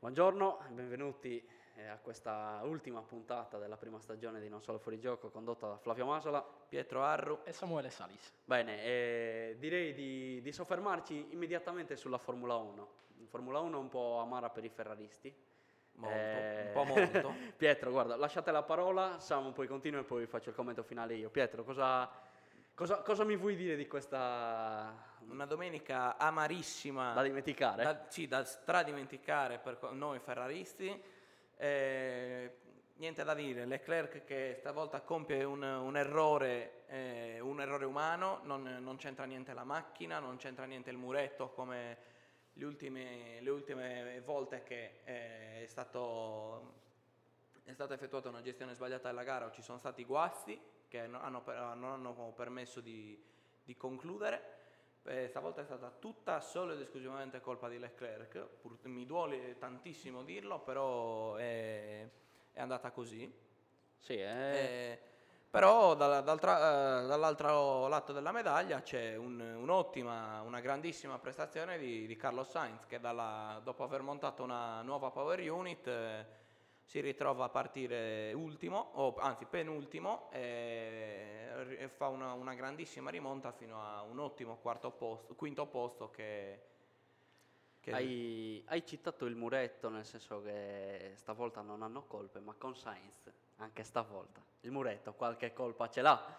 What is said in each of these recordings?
Buongiorno e benvenuti eh, a questa ultima puntata della prima stagione di Non Solo Fuori Gioco condotta da Flavio Masola. Pietro Arru. e Samuele Salis. Bene, eh, direi di, di soffermarci immediatamente sulla Formula 1. Formula 1 un po' amara per i ferraristi. Molto, Eh, un po' molto. Pietro, guarda, lasciate la parola, Samu poi continua e poi faccio il commento finale io. Pietro, cosa, cosa- cosa mi vuoi dire di questa... Una domenica amarissima. da dimenticare? Da, sì, da stradimenticare per noi ferraristi. Eh, niente da dire, Leclerc che stavolta compie un, un errore, eh, un errore umano, non, non c'entra niente la macchina, non c'entra niente il muretto come le ultime, le ultime volte che eh, è stato è stata effettuata una gestione sbagliata della gara o ci sono stati guasti che no- hanno per- non hanno permesso di, di concludere. Eh, stavolta è stata tutta solo ed esclusivamente colpa di Leclerc. Pur- mi duole tantissimo dirlo, però è, è andata così. Sì, eh, Eh, però dalla- eh, dall'altro lato della medaglia c'è un- un'ottima, una grandissima prestazione di, di Carlos Sainz che dalla- dopo aver montato una nuova power unit eh, si ritrova a partire ultimo, o anzi penultimo, e, fa una, una grandissima rimonta fino a un ottimo quarto posto, quinto posto che... che- hai, hai citato il muretto nel senso che stavolta non hanno colpe, ma con Sainz, anche stavolta, il muretto qualche colpa ce l'ha.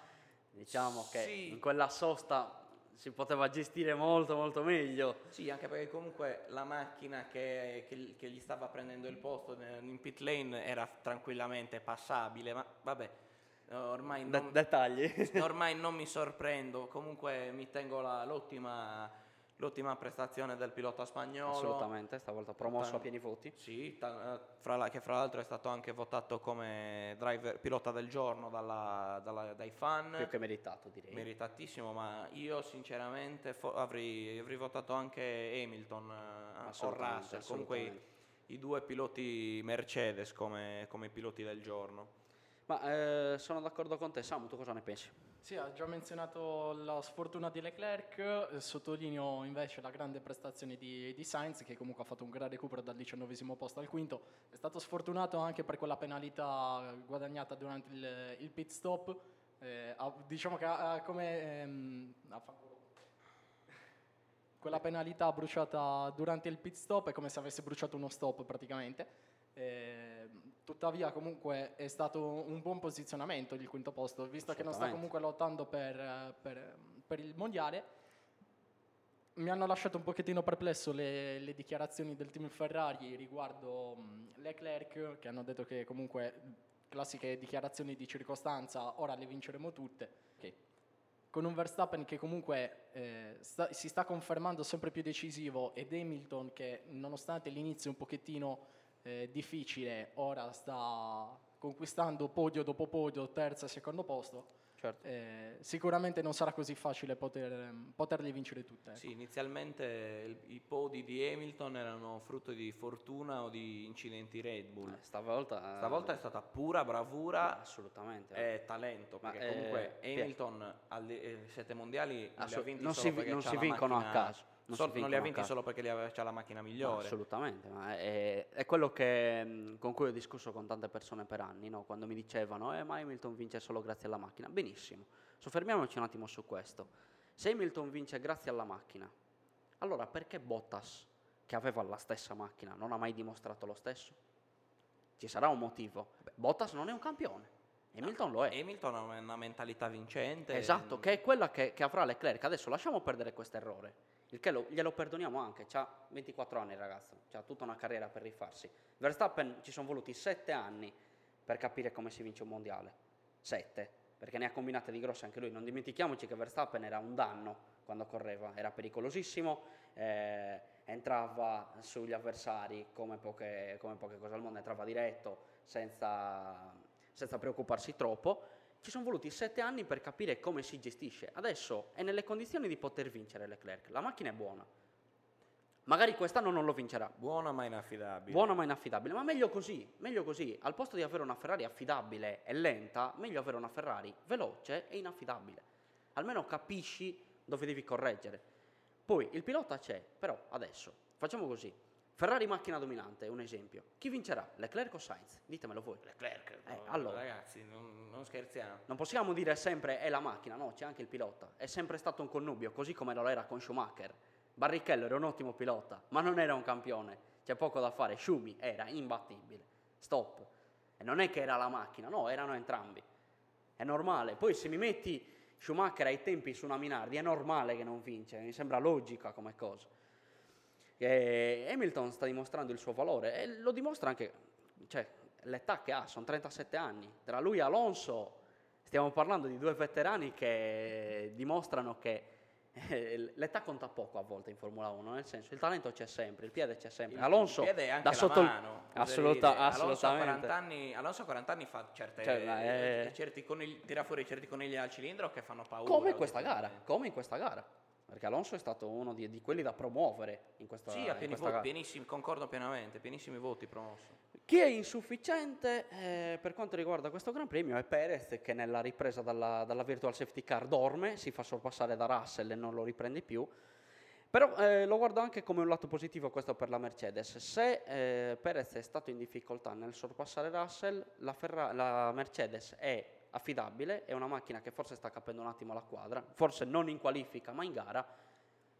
Diciamo che Sì. in quella sosta si poteva gestire molto molto meglio. Sì, anche perché comunque la macchina che, che- che gli stava prendendo il posto in pit lane era tranquillamente passabile, ma vabbè, ormai non, ormai non mi sorprendo, comunque mi tengo la- l'ottima, l'ottima prestazione del pilota spagnolo. Assolutamente, stavolta promosso a pieni voti. Sì, ta- eh, fra la- che fra l'altro è stato anche votato come driver, pilota del giorno dalla- dalla- dai fan. Più che meritato direi. Meritatissimo, ma io sinceramente fo- avrei, avrei votato anche Hamilton eh, o Russell, comunque i, i due piloti Mercedes come, come piloti del giorno. Ma eh, sono d'accordo con te, Samu, tu cosa ne pensi? Sì, ha già menzionato la sfortuna di Leclerc, eh, sottolineo invece la grande prestazione di, di Sainz che comunque ha fatto un gran recupero dal diciannovesimo posto al quinto. È stato sfortunato anche per quella penalità guadagnata durante il, il pit stop. Eh, diciamo che ha, come... ehm, fatto- quella penalità bruciata durante il pit stop è come se avesse bruciato uno stop praticamente. Eh, tuttavia comunque è stato un buon posizionamento il quinto posto, visto che non sta comunque lottando per, per- per il mondiale. Mi hanno lasciato un pochettino perplesso le, le dichiarazioni del team Ferrari riguardo mh, Leclerc, che hanno detto che comunque classiche dichiarazioni di circostanza, ora le vinceremo tutte. Che con un Verstappen che comunque eh, sta- si sta confermando sempre più decisivo ed Hamilton che nonostante l'inizio un pochettino eh, difficile ora sta conquistando podio dopo podio, terzo e secondo posto, Certo. eh, sicuramente non sarà così facile poter, poterle vincere tutte. ecco. Sì, inizialmente il- i podi di Hamilton erano frutto di fortuna o di incidenti Red Bull. Eh, stavolta... Stavolta è stata pura bravura Assolutamente. e talento, Ma, perché eh, comunque Hamilton alle eh, sette mondiali Assolut- non solo si non si vincono a caso, non si non li ha vinti solo perché aveva- c'ha la macchina No, migliore. assolutamente, ma è, è quello che, mh, con cui ho discusso con tante persone per anni, no? quando mi dicevano eh, ma Hamilton vince solo grazie alla macchina. Benissimo, soffermiamoci un attimo su questo. Se Hamilton vince grazie alla macchina, allora perché Bottas, che aveva la stessa macchina, non ha mai dimostrato lo stesso? Ci sarà un motivo. Bottas non è un campione, Hamilton lo è. Hamilton ha una mentalità vincente. Esatto, che è quella che, che avrà Leclerc. Adesso lasciamo perdere questo errore, il che lo- glielo perdoniamo anche. Ha 24 anni il ragazzo, ha tutta una carriera per rifarsi. Verstappen ci sono voluti 7 anni per capire come si vince un mondiale. 7, perché ne ha combinate di grosse anche lui. Non dimentichiamoci che Verstappen era un danno quando correva, era pericolosissimo, eh, entrava sugli avversari come poche, come poche cose al mondo, entrava diretto senza, senza preoccuparsi troppo. Ci sono voluti sette anni per capire come si gestisce. Adesso è nelle condizioni di poter vincere Leclerc. La macchina è buona. Magari quest'anno non lo vincerà. Buona ma inaffidabile. Buona ma inaffidabile, ma meglio così, meglio così. Al posto di avere una Ferrari affidabile e lenta, meglio avere una Ferrari veloce e inaffidabile. Almeno capisci dove devi correggere. Poi il pilota c'è, però adesso facciamo così. Ferrari macchina dominante, un esempio. Chi vincerà? Leclerc o Sainz? Ditemelo voi. Leclerc, Eh, no, allora. ragazzi, non, non scherziamo. Non possiamo dire sempre è la macchina, no, c'è anche il pilota. È sempre stato un connubio, così come lo era con Schumacher. Barrichello era un ottimo pilota, ma non era un campione. C'è poco da fare. Schumi era imbattibile. Stop. E non è che era la macchina, no, erano entrambi. È normale. Poi se mi metti Schumacher ai tempi su una Minardi, è normale che non vince. Mi sembra logica come cosa. E Hamilton sta dimostrando il suo valore e lo dimostra anche, cioè, l'età che ha, sono 37 anni. Tra lui e Alonso stiamo parlando di due veterani che dimostrano che eh, l'età conta poco a volte in Formula 1, nel senso il talento c'è sempre, il piede c'è sempre. Il- Alonso il piede è anche da sotto mano, assoluta- dire. Alonso a assolutamente. 40 anni, Alonso a 40 anni fa certe, Cioè, è- eh, certi conigli- tira fuori certi conigli al cilindro che fanno paura. come in questa gara, oggettivamente. come in questa gara. Perché Alonso è stato uno di, di quelli da promuovere in questa, Sì, a pieni questa voti, pienissimi, concordo pienamente, pienissimi voti promosso. Chi è insufficiente eh, per quanto riguarda questo Gran Premio è Perez che nella ripresa dalla, dalla virtual safety car dorme, si fa sorpassare da Russell e non lo riprende più. Però eh, lo guardo anche come un lato positivo questo per la Mercedes. Se eh, Perez è stato in difficoltà nel sorpassare Russell, la, Ferra- la Mercedes è affidabile, è una macchina che forse sta capendo un attimo la quadra, forse non in qualifica ma in gara,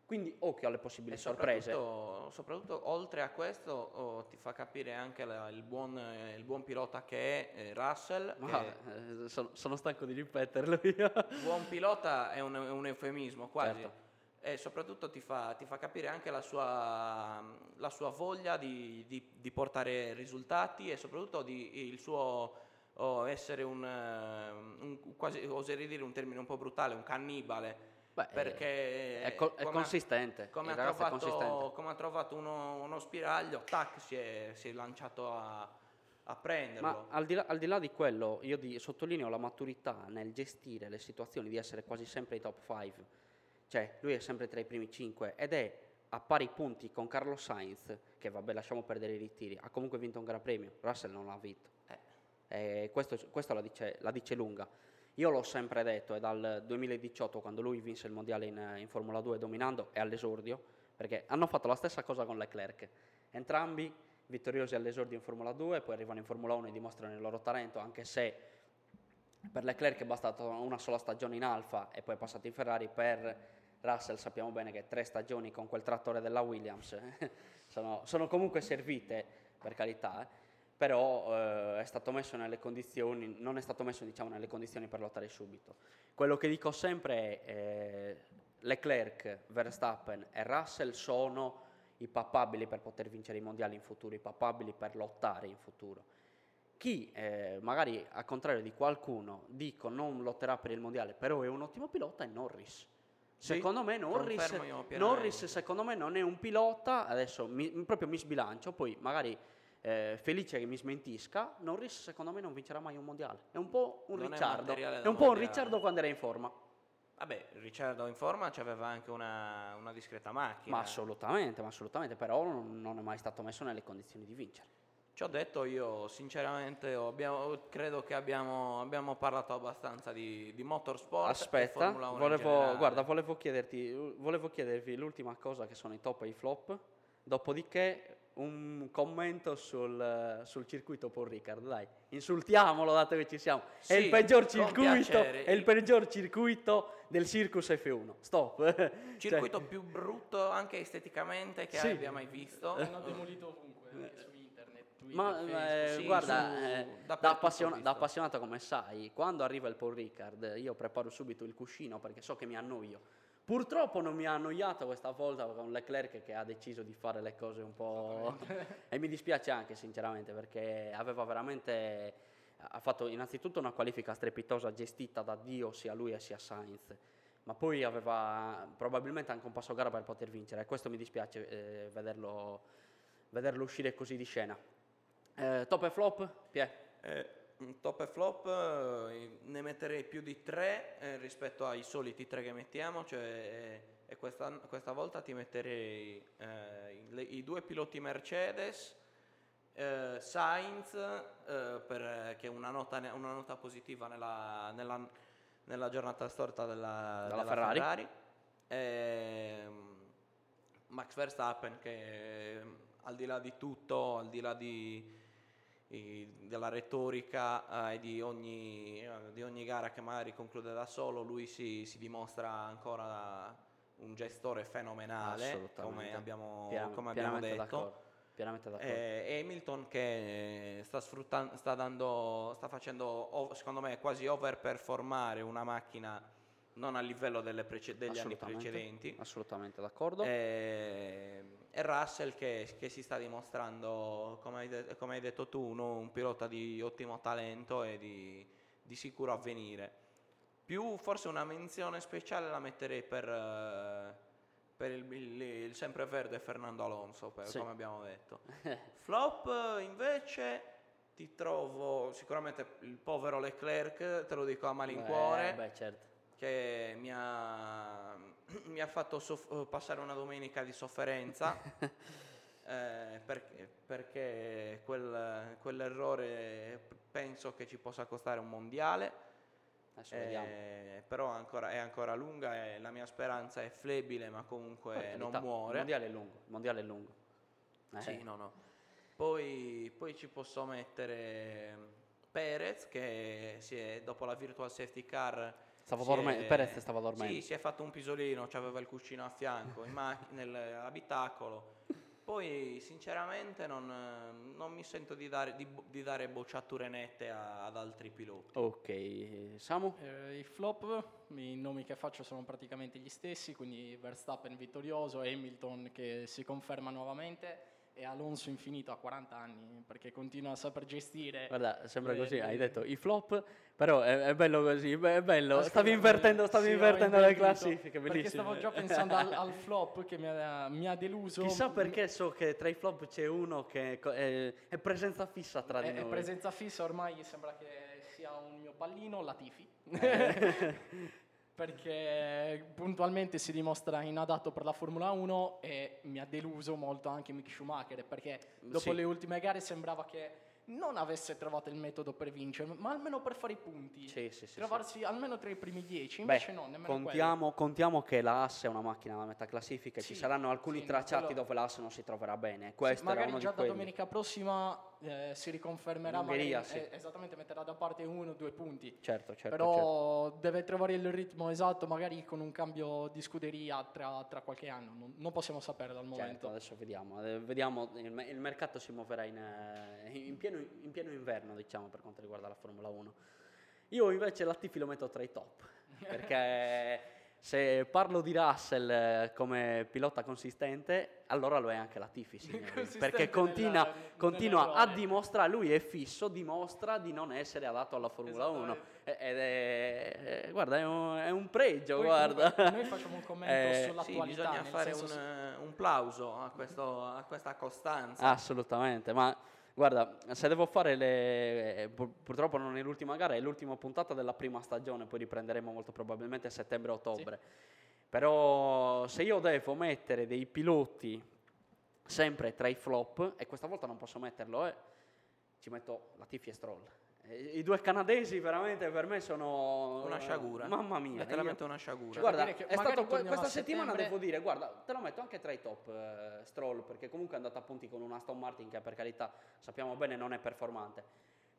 quindi occhio alle possibili sorprese. soprattutto, soprattutto, oltre a questo oh, ti fa capire anche la- il, buon, eh, il buon pilota che è eh, Russell. Ma, che eh, sono, sono stanco di ripeterlo io. buon pilota è un, un eufemismo quasi. Certo. E soprattutto ti fa, ti fa capire anche la sua, la sua voglia di, di- di portare risultati e soprattutto di, il suo oh, essere un, eh, un- quasi, oserei dire un termine un po' brutale, un cannibale. Beh, perché è, co- è come ha- consistente. come ha, ragazzo è consistente. trovato, come ha trovato uno, uno spiraglio, tac, si è, si è lanciato a, a prenderlo. Ma al di, là, al di là di quello, io di- sottolineo la maturità nel gestire le situazioni, di essere quasi sempre ai top 5. Cioè, lui è sempre tra i primi 5 ed è a pari punti con Carlos Sainz, che vabbè, lasciamo perdere i ritiri, ha comunque vinto un Gran Premio. Russell non l'ha vinto. E questo, questo la, dice, la dice lunga. Io l'ho sempre detto, è dal 2018, quando lui vinse il mondiale in, in Formula 2 dominando, e all'esordio, perché hanno fatto la stessa cosa con Leclerc. Entrambi vittoriosi all'esordio in Formula 2, poi arrivano in Formula 1 e dimostrano il loro talento, anche se per Leclerc è bastata una sola stagione in Alfa e poi è passato in Ferrari, per Russell sappiamo bene che tre stagioni con quel trattore della Williams sono, sono comunque servite, per carità, eh, però eh, è stato messo nelle condizioni, non è stato messo diciamo, nelle condizioni per lottare subito. Quello che dico sempre è eh, Leclerc, Verstappen e Russell sono i papabili per poter vincere i mondiali in futuro, i papabili per lottare in futuro. Chi eh, magari al contrario di qualcuno dico non lotterà per il mondiale, però è un ottimo pilota è Norris. Sì, secondo me Norris. Norris secondo me non è un pilota, adesso mi, proprio mi sbilancio, poi magari eh, felice che mi smentisca, Norris secondo me non vincerà mai un mondiale. È un po' un Non è Ricciardo, è, da un po' un. Ricciardo quando era in forma. Vabbè, Ricciardo in forma aveva anche una, una discreta macchina. Ma assolutamente, ma assolutamente, però non, non è mai stato messo nelle condizioni di vincere. Ci ho detto io, sinceramente, abbiamo- credo che abbiamo, abbiamo parlato abbastanza di, di motorsport. Aspetta, Formula 1 in volevo, guarda, volevo chiederti, volevo chiedervi l'ultima cosa che sono i top e i flop, dopodiché un commento sul, sul circuito Paul Ricard, dai, insultiamolo dato che ci siamo. è il Sì, peggior circuito, è il peggior circuito del Circus F1. Stop. Cioè, Circuito più brutto anche esteticamente che Sì. abbia mai visto. Hanno demolito ovunque, anche su internet, Twitter, Ma Facebook. eh, sì, guarda, su- eh, da, appassiona- visto. da appassionato come sai, quando arriva il Paul Ricard, io preparo subito il cuscino perché so che mi annoio. Purtroppo non mi ha annoiato questa volta con Leclerc che ha deciso di fare le cose un po'... e mi dispiace anche sinceramente perché aveva veramente... ha fatto innanzitutto una qualifica strepitosa gestita da Dio sia lui sia Sainz, ma poi aveva probabilmente anche un passo gara per poter vincere e questo mi dispiace eh, vederlo, vederlo uscire così di scena. Eh, top e flop? Pie? Eh, top e flop eh, ne metterei più di tre eh, rispetto ai soliti tre che mettiamo, cioè eh, e questa, questa volta ti metterei eh, le- i due piloti Mercedes, eh, Sainz eh, per, che è una nota, una nota positiva nella, nella- nella giornata storta della, Della della Ferrari. ehm, Max Verstappen che al di là di tutto, al di là di- della retorica eh, e di ogni, eh, di ogni gara che magari conclude da solo, lui si, si dimostra ancora un gestore fenomenale, come abbiamo, Pian- come abbiamo detto. d'accordo. Eh, Hamilton che sta sfruttando, sta dando, sta facendo, ov- secondo me, quasi overperformare una macchina non a livello delle prece- degli anni precedenti. Assolutamente d'accordo. Eh, E, Russell che, che si sta dimostrando, come hai, de- come hai detto tu, uno- un pilota di ottimo talento e di, di sicuro avvenire. Più forse una menzione speciale la metterei per, eh, per il, il- il sempreverde Fernando Alonso, per- Sì. come abbiamo detto. Flop eh, invece ti trovo sicuramente il povero Leclerc, te lo dico a malincuore Eh, beh, certo. che mi ha, mi ha fatto soff- passare una domenica di sofferenza eh, perché, perché quel- quell'errore penso che ci possa costare un mondiale eh, però ancora- è ancora lunga e la mia speranza è flebile ma comunque Per non carità, muore Il mondiale è lungo. Il mondiale è lungo. Eh, sì, no, no. Poi, poi ci posso mettere Perez che si è, dopo la virtual safety car Stava dorme- Perez stava dormendo. Sì, si è fatto un pisolino, aveva il cuscino a fianco in mac- nell'abitacolo. Poi sinceramente non, non mi sento di dare, di, di dare bocciature nette a- ad altri piloti. Ok, Samu? Eh, I flop, i nomi che faccio sono praticamente gli stessi, quindi Verstappen vittorioso, Hamilton che si conferma nuovamente e Alonso infinito a 40 anni perché continua a saper gestire. Guarda, sembra Eh, così, eh, hai detto i flop, però è, è bello così, è bello. Ascolta, Stavi invertendo, stavi sì, invertendo le classifiche, Perché bellissimo. stavo già pensando al, al flop che mi ha, mi ha deluso. Chissà perché so che tra i flop c'è uno che è, è presenza fissa tra di È, è noi. presenza fissa ormai sembra che sia un mio pallino, Latifi. perché puntualmente si dimostra inadatto per la Formula 1 e mi ha deluso molto anche Mick Schumacher perché dopo Sì. le ultime gare sembrava che non avesse trovato il metodo per vincere, ma almeno per fare i punti. Sì, sì, sì, Trovarsi almeno tra i primi dieci, Beh, invece no, nemmeno contiamo, contiamo che la Asse è una macchina da metà classifica e ci Sì, saranno alcuni sì, tracciati quello- dove l'Asse non si troverà bene. Sì, Questo era magari uno già di da quelli. domenica prossima eh, si riconfermerà, In Ungheria, magari, sì. eh, esattamente metterà da parte uno o due punti. Certo, certo, certo. Però deve trovare il ritmo esatto, magari con un cambio di scuderia tra, tra qualche anno. Non, non possiamo sapere dal Certo, momento. adesso vediamo. Eh, vediamo il, il mercato si muoverà in, eh, in pieno, in pieno inverno, diciamo, per quanto riguarda la Formula 1. Io invece Latifi lo metto tra i top, perché se parlo di Russell eh, come pilota consistente, allora lo è anche Latifi, signori, perché continua, nella- continua a nell'errore. dimostrare, lui è fisso, dimostra di non essere adatto alla Formula 1. Esattamente. Eh, Ed è, eh, guarda, è un, è un pregio, Poi guarda. comunque noi facciamo un commento Eh, Sì, sull'attualità. bisogna nel fare un, se- un plauso a, questo- a questa costanza. Assolutamente, ma guarda, se devo fare le... eh, pur- purtroppo non è l'ultima gara, è l'ultima puntata della prima stagione, poi riprenderemo molto probabilmente a settembre-ottobre. Però se io devo mettere dei piloti sempre tra i flop, e questa volta non posso metterlo, eh, ci metto Latifi e Stroll. Eh, I due canadesi veramente per me sono... Una sciagura. Mamma mia. Letteralmente io- una sciagura. Guarda, dire che è stato questa settimana devo dire, guarda, te lo metto anche tra i top eh, Stroll, perché comunque è andato a punti con un Aston Martin che per carità sappiamo bene non è performante.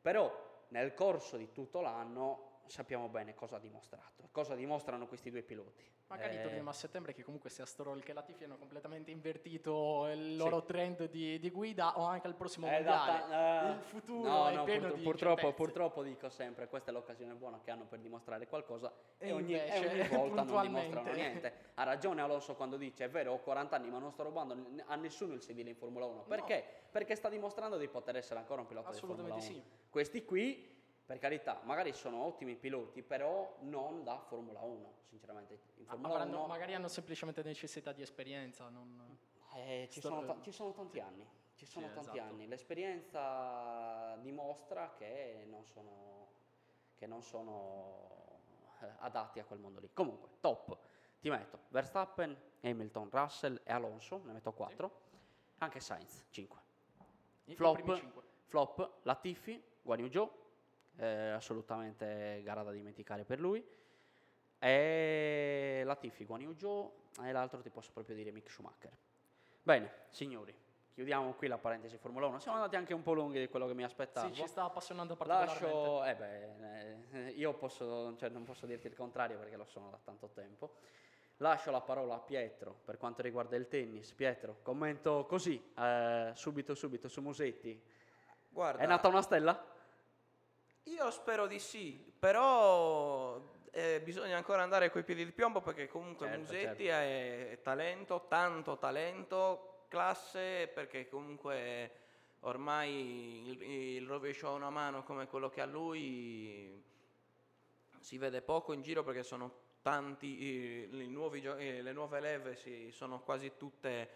Però nel corso di tutto l'anno sappiamo bene cosa ha dimostrato, cosa dimostrano questi due piloti. Magari Eh, torniamo a settembre che comunque sia Stroll che Latifi hanno completamente invertito il loro trend di, di guida o anche al prossimo da mondiale. eh, il futuro no, è no, pieno purtro- di purtroppo, purtroppo dico sempre, questa è l'occasione buona che hanno per dimostrare qualcosa e, E ogni, e invece, ogni volta non dimostrano niente. Ha ragione Alonso quando dice, è vero, ho 40 anni ma non sto rubando a nessuno il sedile in Formula 1. Perché? Perché sta dimostrando di poter essere ancora un pilota di Formula 1. Assolutamente sì. Questi qui, per carità, magari sono ottimi piloti, però non da Formula 1, sinceramente. In Formula Avranno- 1 magari hanno semplicemente necessità di esperienza. Non... eh, ci, sono ta- ci sono tanti anni, ci sono Sì, tanti esatto. anni. L'esperienza dimostra che non sono, che non sono eh, adatti a quel mondo lì. Comunque, top. Ti metto Verstappen, Hamilton, Russell e Alonso, ne metto 4. Anche Sainz, 5. I- i Flop, flop Latifi, Guan Yu Zhou, eh, assolutamente gara da dimenticare per lui. E Latifi, Guan Yu Zhou e l'altro ti posso proprio dire Mick Schumacher. Bene, signori, chiudiamo. qui la parentesi Formula 1. Siamo andati anche un po' lunghi di quello che mi aspettavo. Sì, ci sta appassionando particolarmente. Lascio, eh beh, eh, io posso, cioè, non posso dirti il contrario perché lo sono da tanto tempo. Lascio la parola a Pietro per quanto riguarda il tennis. Pietro, commento così, eh, subito subito su Musetti. Guarda, È nata una stella? Io spero di sì, però eh, bisogna ancora andare coi piedi di piombo perché comunque Certo, Musetti è talento, tanto talento, classe, perché comunque ormai il, il rovescio a una mano come quello che ha lui si vede poco in giro perché sono tanti, i, i nuovi eh, le nuove leve si- sono quasi tutte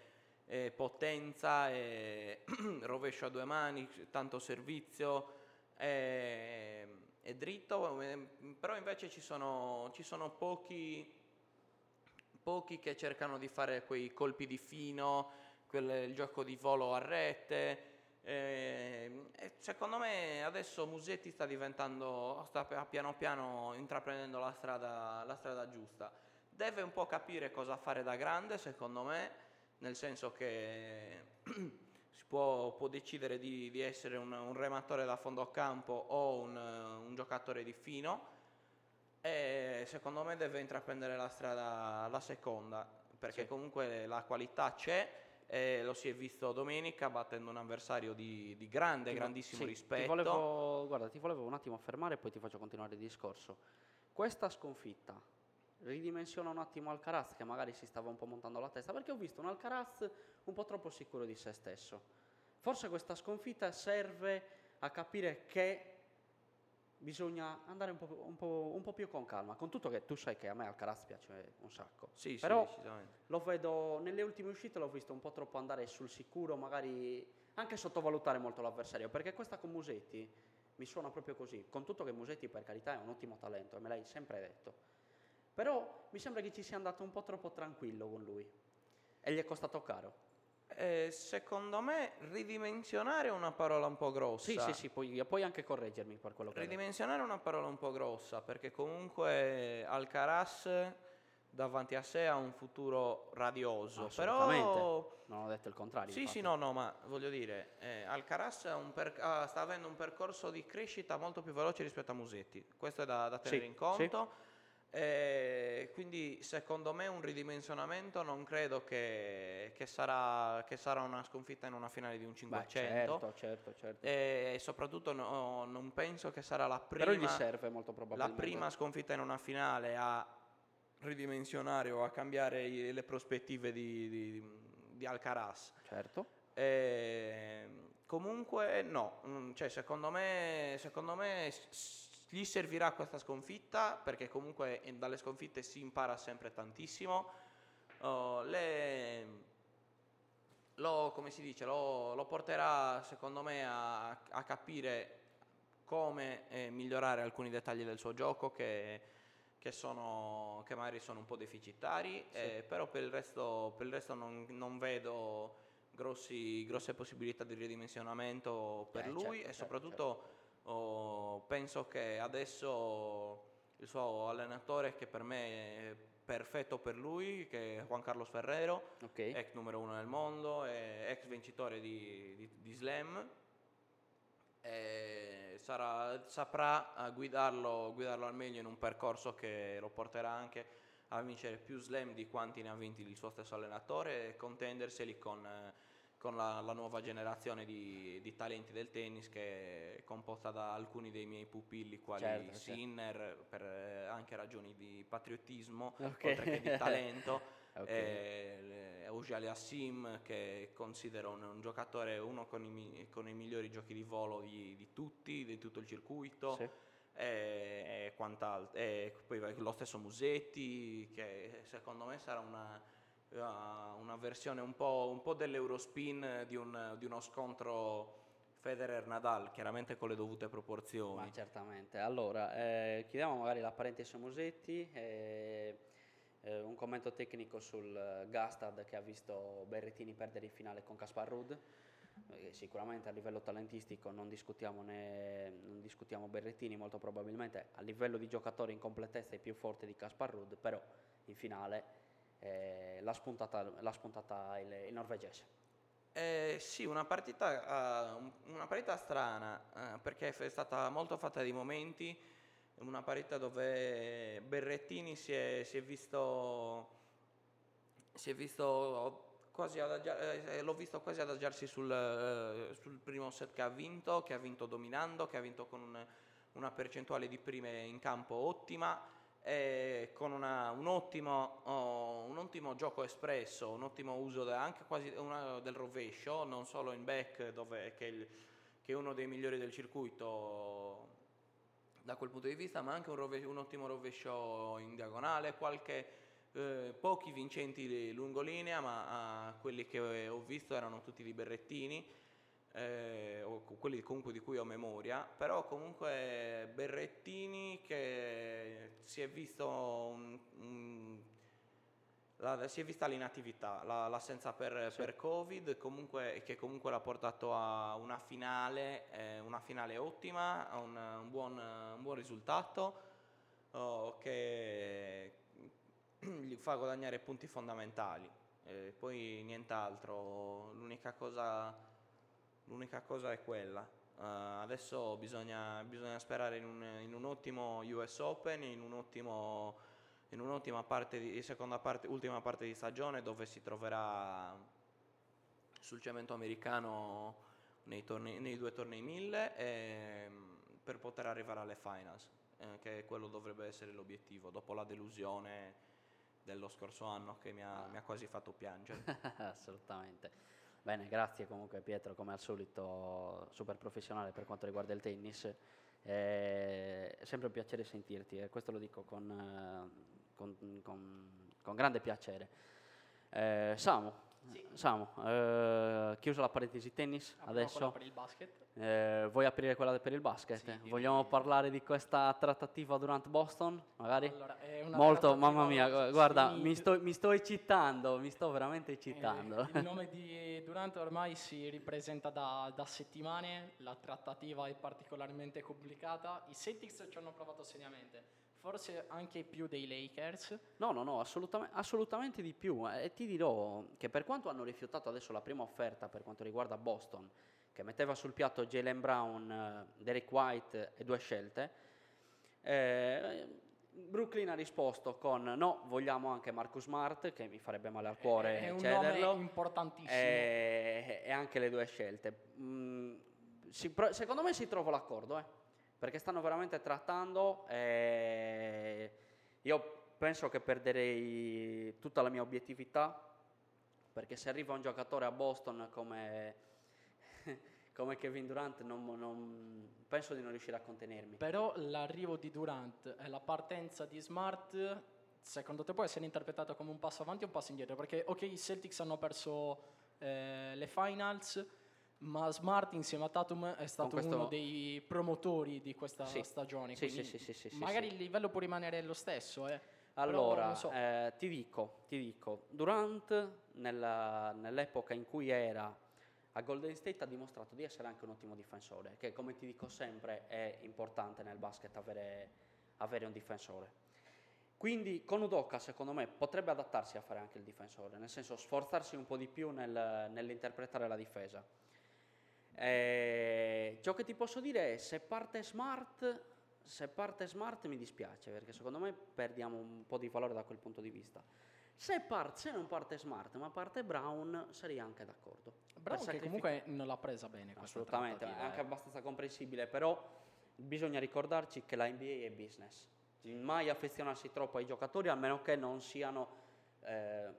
eh, potenza e rovescio a due mani, tanto servizio e, e dritto, eh, però invece ci sono, ci sono pochi, pochi che cercano di fare quei colpi di fino, quel- il gioco di volo a rete. eh, e secondo me adesso Musetti sta diventando, sta pi- piano piano intraprendendo la strada, la strada giusta. Deve un po' capire cosa fare da grande, secondo me, nel senso che può, può decidere di, di essere un, un rematore da fondo campo o un, un giocatore di fino e secondo me deve intraprendere la strada la seconda perché Sì. comunque la qualità c'è e lo si è visto domenica battendo un avversario di, di grande, Ti grandissimo sì, rispetto. Ti volevo, guarda, ti volevo un attimo fermare e poi ti faccio continuare il discorso. Questa sconfitta ridimensiona un attimo Alcaraz che magari si stava un po' montando la testa perché ho visto un Alcaraz un po' troppo sicuro di se stesso. Forse questa sconfitta serve a capire che bisogna andare un po', un po'- un po' più con calma, con tutto che tu sai che a me Alcaraz piace un sacco. Sì, Però sì, lo vedo nelle ultime uscite l'ho visto un po' troppo andare sul sicuro, magari anche sottovalutare molto l'avversario, perché questa con Musetti mi suona proprio così, con tutto che Musetti per carità è un ottimo talento, e me l'hai sempre detto. Però mi sembra che ci sia andato un po' troppo tranquillo con lui e gli è costato caro. Eh, secondo me ridimensionare è una parola un po' grossa. Sì, sì, sì, puoi, puoi anche correggermi per quello che. Ridimensionare è una parola un po' grossa perché comunque Alcaraz davanti a sé ha un futuro radioso. Assolutamente. Però Non ho detto il contrario. Sì, infatti. sì, no, no, ma voglio dire, eh, Alcaraz per- ah, sta avendo un percorso di crescita molto più veloce rispetto a Musetti, questo è da, da tenere Sì, in conto. Eh, quindi secondo me un ridimensionamento non credo che, che sarà, che sarà una sconfitta in una finale di un Beh, 500 certo, certo, certo. e soprattutto no- non penso che sarà la Però gli prima, serve molto la prima sconfitta in una finale a ridimensionare o a cambiare le prospettive di, di, di Alcaraz. Certo. Ehm, comunque no, mm, cioè, secondo me, secondo me gli servirà questa sconfitta perché comunque dalle sconfitte si impara sempre tantissimo. Oh, le- lo, come si dice, lo, lo porterà secondo me a, a capire come eh, migliorare alcuni dettagli del suo gioco che, che sono, che magari sono un po' deficitari, eh, però per il resto, per il resto non, non vedo grossi- grosse possibilità di ridimensionamento per Eh, lui certo, e certo, soprattutto oh, penso che adesso il suo allenatore che per me è perfetto per lui, che è Juan Carlos Ferrero, Ok. ex numero uno nel mondo, ex vincitore di, di- di slam. sarà- saprà eh, guidarlo, guidarlo al meglio in un percorso che lo porterà anche a vincere più slam di quanti ne ha vinti il suo stesso allenatore e contenderseli con, eh, con la, la nuova generazione di, di talenti del tennis che è composta da alcuni dei miei pupilli quali Certo, certo. Sinner per eh, anche ragioni di patriottismo Ok. oltre che di talento Ok. eh, Auger Assim che considero un, un giocatore uno con i, con i migliori giochi di volo di, di tutti, di tutto il circuito Sì. e, e quant'altro e poi lo stesso Musetti che secondo me sarà una, uh, una versione un po', un po' dell'Eurospin di, un- di uno scontro Federer-Nadal chiaramente con le dovute proporzioni Ma certamente. Allora, eh, chiudiamo magari la parentesi Musetti. eh, eh, un commento tecnico sul eh, Gastard che ha visto Berrettini perdere in finale con Caspar Ruud. Eh, sicuramente a livello talentistico non discutiamo, né, non discutiamo Berrettini, molto probabilmente a livello di giocatore in completezza è più forte di Caspar Ruud, però in finale eh, l'ha spuntata, l'ha spuntata il, il norvegese. Eh, sì, una partita, uh, una partita strana uh, perché è stata molto fatta di momenti, una partita dove Berrettini si è, si è visto, si è visto quasi adagiare, eh, l'ho visto quasi adagiarsi sul, sul, primo set che ha vinto, che ha vinto dominando, che ha vinto con un, una percentuale di prime in campo ottima eh, con una, un, ottimo, oh, un, ottimo, gioco espresso, un ottimo uso de, anche quasi una, del rovescio, non solo in back dove, che, il, che, è uno dei migliori del circuito da quel punto di vista, ma anche un, rovescio, un ottimo rovescio in diagonale, qualche, eh, pochi vincenti lungolinea, ma uh, quelli che ho visto erano tutti di berrettini eh, o quelli comunque di cui ho memoria, però comunque Berrettini che si è visto un, un, la, si è vista l'inattività, la, l'assenza per, sì. per Covid, comunque, che comunque l'ha portato a una finale, eh, una finale ottima, a un, un, buon, un buon, risultato oh, che gli fa guadagnare punti fondamentali. Eh, poi nient'altro, l'unica cosa l'unica cosa è quella. Uh, adesso bisogna, bisogna sperare in un, in un, ottimo US Open, in, un ottimo, in un'ottima parte di, seconda parte, ultima parte di stagione dove si troverà sul cemento americano nei, tornei, nei due tornei 1000 e, per poter arrivare alle finals, eh, che quello dovrebbe essere l'obiettivo, dopo la delusione dello scorso anno che mi ha, mi ha quasi fatto piangere. Assolutamente. Bene, grazie comunque Pietro, come al solito super professionale per quanto riguarda il tennis. È sempre un piacere sentirti e questo lo dico con, eh, con, con, con grande piacere. Eh, Samu, sì. Samu eh, chiusa la parentesi tennis Apriamo adesso. per il basket. Eh, vuoi aprire quella per il basket? Sì, Vogliamo direi. parlare di questa trattativa durante Boston? Magari? Allora, Molto, mamma mia, guarda, mi sto, mi sto, eccitando, mi sto veramente eccitando. Eh, il nome di Durant ormai si ripresenta da, da, settimane, la trattativa è particolarmente complicata, i Celtics ci hanno provato seriamente, forse anche più dei Lakers. No, no, no, assolutamente, assolutamente di più. E ti dirò che per quanto hanno rifiutato adesso la prima offerta per quanto riguarda Boston, che metteva sul piatto Jalen Brown, eh, Derek White e due scelte, eh, Brooklyn ha risposto con no, vogliamo anche Marcus Smart, che mi farebbe male al cuore è un cederlo. nome importantissimo. E, e, anche le due scelte. Mm, si, secondo me si trova l'accordo, eh, perché stanno veramente trattando. Eh, io penso che perderei tutta la mia obiettività, perché se arriva un giocatore a Boston come come Kevin Durant non, non, penso di non riuscire a contenermi. Però l'arrivo di Durant e la partenza di Smart, secondo te può essere interpretata come un passo avanti o un passo indietro? Perché ok, i Celtics hanno perso eh, le finals, ma Smart insieme a Tatum è stato questo... uno dei promotori di questa sì. stagione. Sì, sì, sì, sì, magari il livello può rimanere lo stesso. Eh. Allora, so. eh, ti, dico, ti dico, Durant nella, nell'epoca in cui era a Golden State ha dimostrato di essere anche un ottimo difensore, che come ti dico sempre è importante nel basket avere, avere un difensore. Quindi con Udoka secondo me potrebbe adattarsi a fare anche il difensore, nel senso sforzarsi un po' di più nel, nell'interpretare la difesa. E ciò che ti posso dire è se parte smart, se parte smart mi dispiace perché secondo me perdiamo un po' di valore da quel punto di vista. Se, part, se, non parte Smart ma parte Brown sarei anche d'accordo. Brown che comunque non l'ha presa bene. Assolutamente, è anche abbastanza comprensibile, però bisogna ricordarci che la NBA è business. Mai affezionarsi troppo ai giocatori a meno che non siano eh,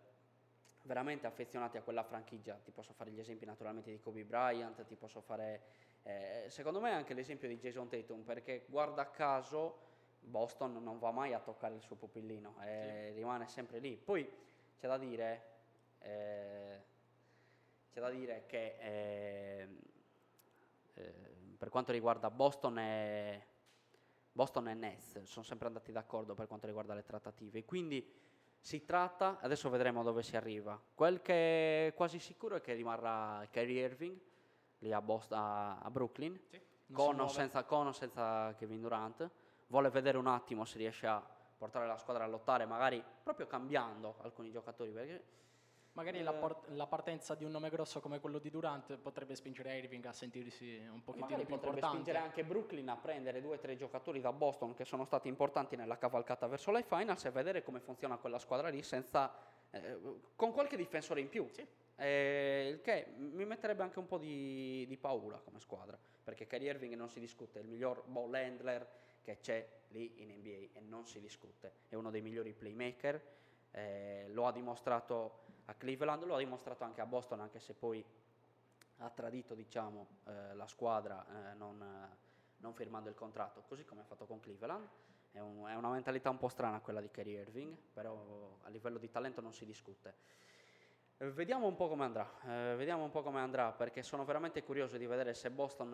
veramente affezionati a quella franchigia. Ti posso fare gli esempi naturalmente di Kobe Bryant, ti posso fare eh, secondo me anche l'esempio di Jason Tatum perché guarda caso Boston non va mai a toccare il suo pupillino, eh, sì. rimane sempre lì. Poi c'è da dire, eh, c'è da dire che eh, eh per quanto riguarda Boston e, Boston e Nets sono sempre andati d'accordo per quanto riguarda le trattative, quindi si tratta, adesso vedremo dove si arriva. Quel che è quasi sicuro è che rimarrà Kyrie Irving lì a, Boston, a, a Brooklyn, sì, con, o senza, con o senza Kevin Durant. Vuole vedere un attimo se riesce a portare la squadra a lottare, magari proprio cambiando alcuni giocatori, perché Magari la, por- la partenza di un nome grosso come quello di Durant potrebbe spingere Irving a sentirsi un pochettino più potrebbe importante. spingere anche Brooklyn a prendere due o tre giocatori da Boston che sono stati importanti nella cavalcata verso le finals e vedere come funziona quella squadra lì senza, eh, con qualche difensore in più. Eh, il che mi metterebbe anche un po' di, di paura come squadra, perché Kyrie Irving non si discute, è il miglior ball handler che c'è lì in NBA e non si discute, è uno dei migliori playmaker, eh, lo ha dimostrato a Cleveland, lo ha dimostrato anche a Boston, anche se poi ha tradito diciamo, eh, la squadra eh, non, eh, non firmando il contratto, così come ha fatto con Cleveland. È, un- è una mentalità un po' strana quella di Kyrie Irving, però a livello di talento non si discute. Eh, Vediamo un po' come andrà, eh, vediamo un po' come andrà perché sono veramente curioso di vedere se Boston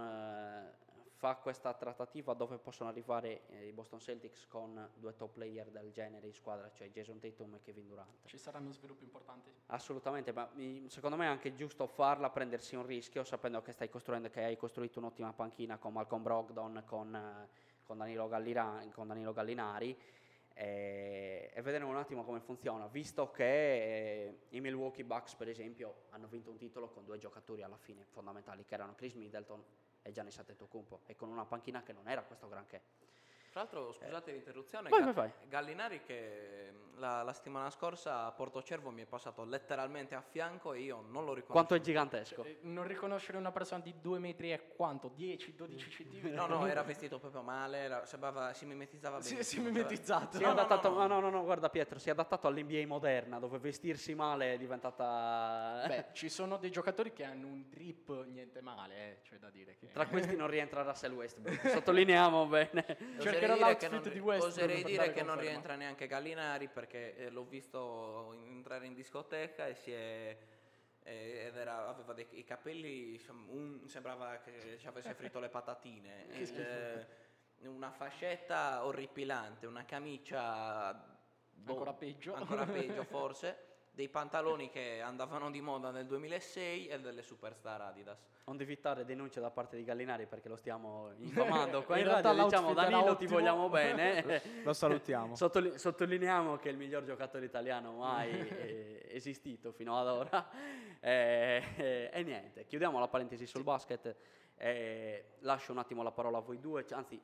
fa questa trattativa dove possono arrivare eh, i Boston Celtics con due top player del genere in squadra, cioè Jason Tatum e Kevin Durant. Ci saranno sviluppi importanti. Assolutamente, ma mi- secondo me è anche giusto farla, prendersi un rischio, sapendo che stai costruendo, che hai costruito un'ottima panchina con Malcolm Brogdon, con, eh, con Danilo, Gallira- con Danilo Gallinari, e, e vedere un attimo come funziona, visto che eh, i Milwaukee Bucks, per esempio, hanno vinto un titolo con due giocatori alla fine fondamentali, che erano Chris Middleton e Giannis Antetokounmpo, e con una panchina che non era questo granché. Tra l'altro, scusate l'interruzione, Vai, Ga- vai, vai. Gallinari che mm, la, la settimana scorsa a Porto Cervo mi è passato letteralmente a fianco e io non lo riconosco. Quanto è gigantesco? Eh, Non riconoscere una persona di 2 metri e quanto? 10, 12 centimetri? No, no, era vestito proprio male, era- sembrava, si mimetizzava Si, benissimo. si è mimetizzato. Si è No, no, adattato, no, no, no, no, no, guarda Pietro, si è adattato all'NBA moderna, dove vestirsi male è diventata... Beh, ci sono dei giocatori che hanno un drip niente male, eh, c'è da dire che... Tra questi non rientra Russell Westbrook, sottolineiamo bene. Oserei dire che non- Oserei dire che non rientra neanche Gallinari perché eh, l'ho visto entrare in discoteca e si è eh, ed era- aveva dei, i capelli un- sembrava che ci avesse fritto le patatine schifo. eh, una fascetta orripilante una camicia boh, Ancora peggio. ancora peggio forse dei pantaloni che andavano di moda nel 2006 e delle superstar Adidas Non devi evitare denunce da parte di Gallinari perché lo stiamo infamando qua in, In realtà radio, diciamo Danilo ti ottimo." vogliamo bene. Lo salutiamo. Sottoli- sottolineiamo che è il miglior giocatore italiano mai esistito fino ad ora. Eh, eh, e niente, chiudiamo la parentesi sul basket. eh, lascio un attimo la parola a voi due, anzi